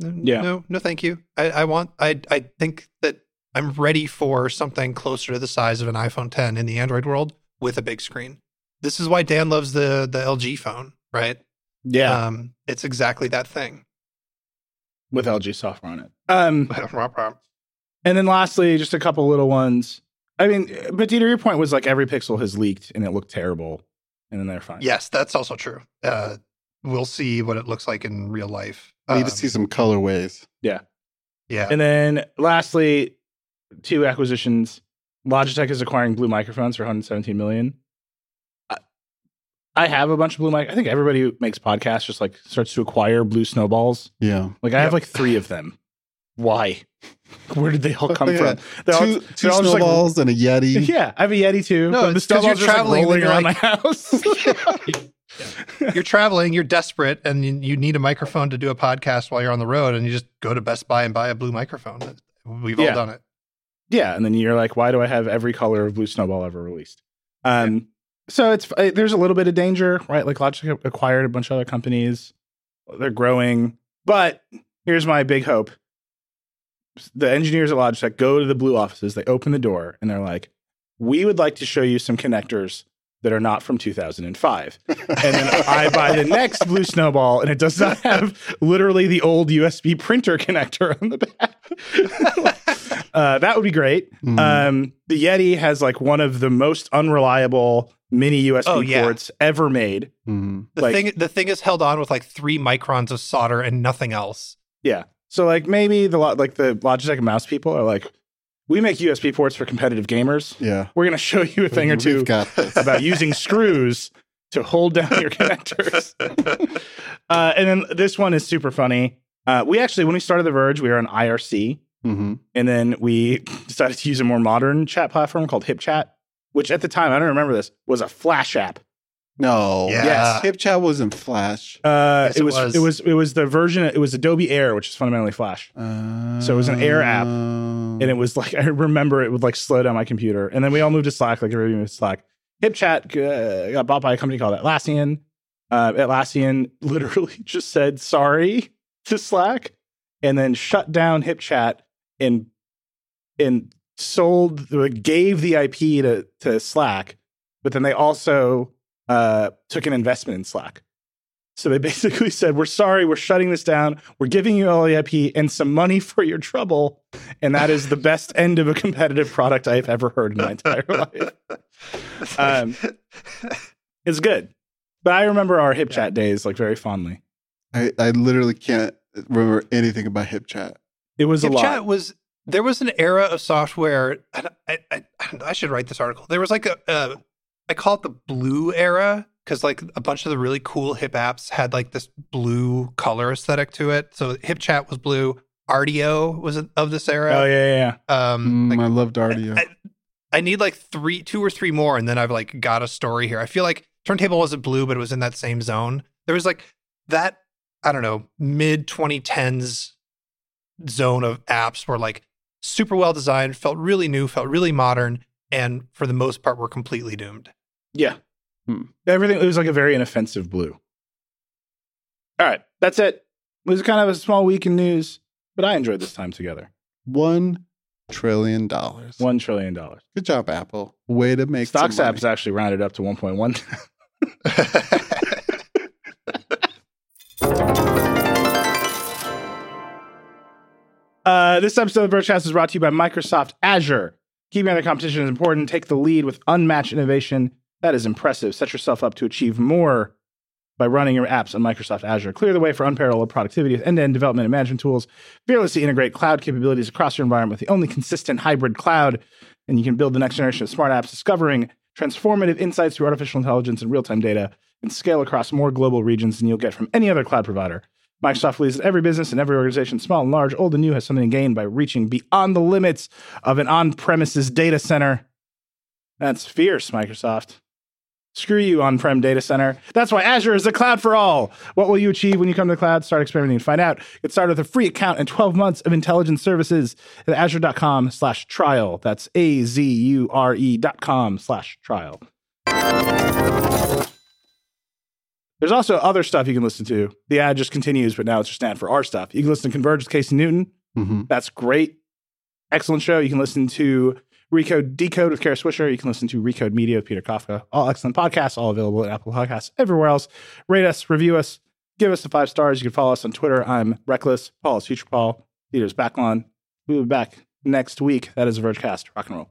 No, Yeah. No, no, thank you. I, I want. I I think that I'm ready for something closer to the size of an iPhone 10 in the Android world with a big screen. This is why Dan loves the the LG phone, right? yeah, Um, it's exactly that thing. with LG software on it. Um, and then lastly, just a couple little ones. I mean, but Dieter, your point was like every Pixel has leaked and it looked terrible, and then they're fine. Yes, that's also true. Uh, we'll see what it looks like in real life. I need Um, to see some colorways. Yeah, yeah. And then lastly, two acquisitions. Logitech is acquiring Blue microphones for 117 million. I- I have a bunch of Blue mic. I think everybody who makes podcasts just like starts to acquire Blue snowballs. Yeah. Like I have like three of them. Why? Where did they all come Yeah. from? They're all- two they're two all just, like, snowballs and a Yeti. yeah, I have a Yeti too. No, but the it's 'cause you're snowballs are just, like, traveling rolling you're around like- my house. you're traveling, you're desperate, and you, you need a microphone to do a podcast while you're on the road, and you just go to Best Buy and buy a blue microphone. We've Yeah. all done it. Yeah, and then you're like, why do I have every color of Blue Snowball ever released? Um, so it's uh, there's a little bit of danger, right? Like Logitech acquired a bunch of other companies, they're growing. But here's my big hope: the engineers at Logitech go to the Blue offices, they open the door, and they're like, "We would like to show you some connectors." That are not from 2005. And then I buy the next Blue Snowball, and it does not have literally the old USB printer connector on the back. uh, that would be great. Mm. Um, the Yeti has like one of the most unreliable mini USB Oh, yeah. ports ever made. Mhm. The Like- thing the thing is held on with like three microns of solder and nothing else. Yeah. So like maybe the lo- like the Logitech and mouse people are like, we make USB ports for competitive gamers. Yeah. We're gonna show you a thing or two got about using screws to hold down your connectors. uh, and then this one is super funny. Uh, we actually, when we started The Verge, we were on IRC. hmm And then we decided to use a more modern chat platform called HipChat, which at the time, I don't remember this, was a Flash app. No. Yeah. Yes. HipChat wasn't Flash. Uh, Yes, it, it was, was. it was it was the version it was Adobe Air, which is fundamentally Flash. So it was an Air app, and it was like I remember it would like slow down my computer. And then we all moved to Slack, like everybody moved to Slack. HipChat uh, got bought by a company called Atlassian. Uh, Atlassian literally just said sorry to Slack, and then shut down HipChat and and sold gave the IP to to Slack, but then they also uh, took an investment in Slack. So they basically said, "We're sorry, we're shutting this down. We're giving you all the IP and some money for your trouble." And that is the best end of a competitive product I've ever heard in my entire life. Um, It's good, but I remember our hip chat days like very fondly. I, I literally can't remember anything about HipChat. It was a lot. HipChat was there was an era of software. I, I, I, I don't know, I should write this article. There was like a, a I call it the blue era because like a bunch of the really cool hip apps had like this blue color aesthetic to it. So HipChat was blue. Rdio was of this era. Oh yeah, yeah, yeah. Um, Mm, like, I loved Rdio. I, I need like three, two or three more, and then I've like got a story here. I feel like Turntable wasn't blue, but it was in that same zone. There was like that, I don't know, mid 2010s zone of apps where like super well designed, felt really new, felt really modern, and for the most part were completely doomed. Yeah. Hmm. Everything it was like a very inoffensive blue. All right, that's it. It was kind of a small week in news, but I enjoyed this time together. One trillion dollars. One trillion dollars. Good job, Apple. Way to make Stocks some money. apps actually rounded up to one point one. Uh, this episode of Vergecast is brought to you by Microsoft Azure. Keeping the competition is important. Take the lead with unmatched innovation. That is impressive. Set yourself up to achieve more by running your apps on Microsoft Azure. Clear the way for unparalleled productivity with end to end development and management tools. Fearlessly integrate cloud capabilities across your environment with the only consistent hybrid cloud. And you can build the next generation of smart apps, discovering transformative insights through artificial intelligence and real time data, and scale across more global regions than you'll get from any other cloud provider. Microsoft believes that every business and every organization, small and large, old and new, has something to gain by reaching beyond the limits of an on premises data center. That's fierce, Microsoft. Screw you, on prem data center. That's why Azure is the cloud for all. What will you achieve when you come to the cloud? Start experimenting and find out. Get started with a free account and 12 months of intelligence services at azure.com slash trial. That's A Z U R E dot com slash trial. There's also other stuff you can listen to. The ad just continues, but now it's just an ad for our stuff. You can listen to Converge with Casey Newton. Mhm. That's great. Excellent show. You can listen to Recode Decode with Kara Swisher. You can listen to Recode Media with Peter Kafka. All excellent podcasts, all available at Apple Podcasts, everywhere else. Rate us, review us, give us the five stars. You can follow us on Twitter. I'm Reckless. Paul is Future Paul. Dieter's Backlon. We'll be back next week. That is a Vergecast. Rock and roll.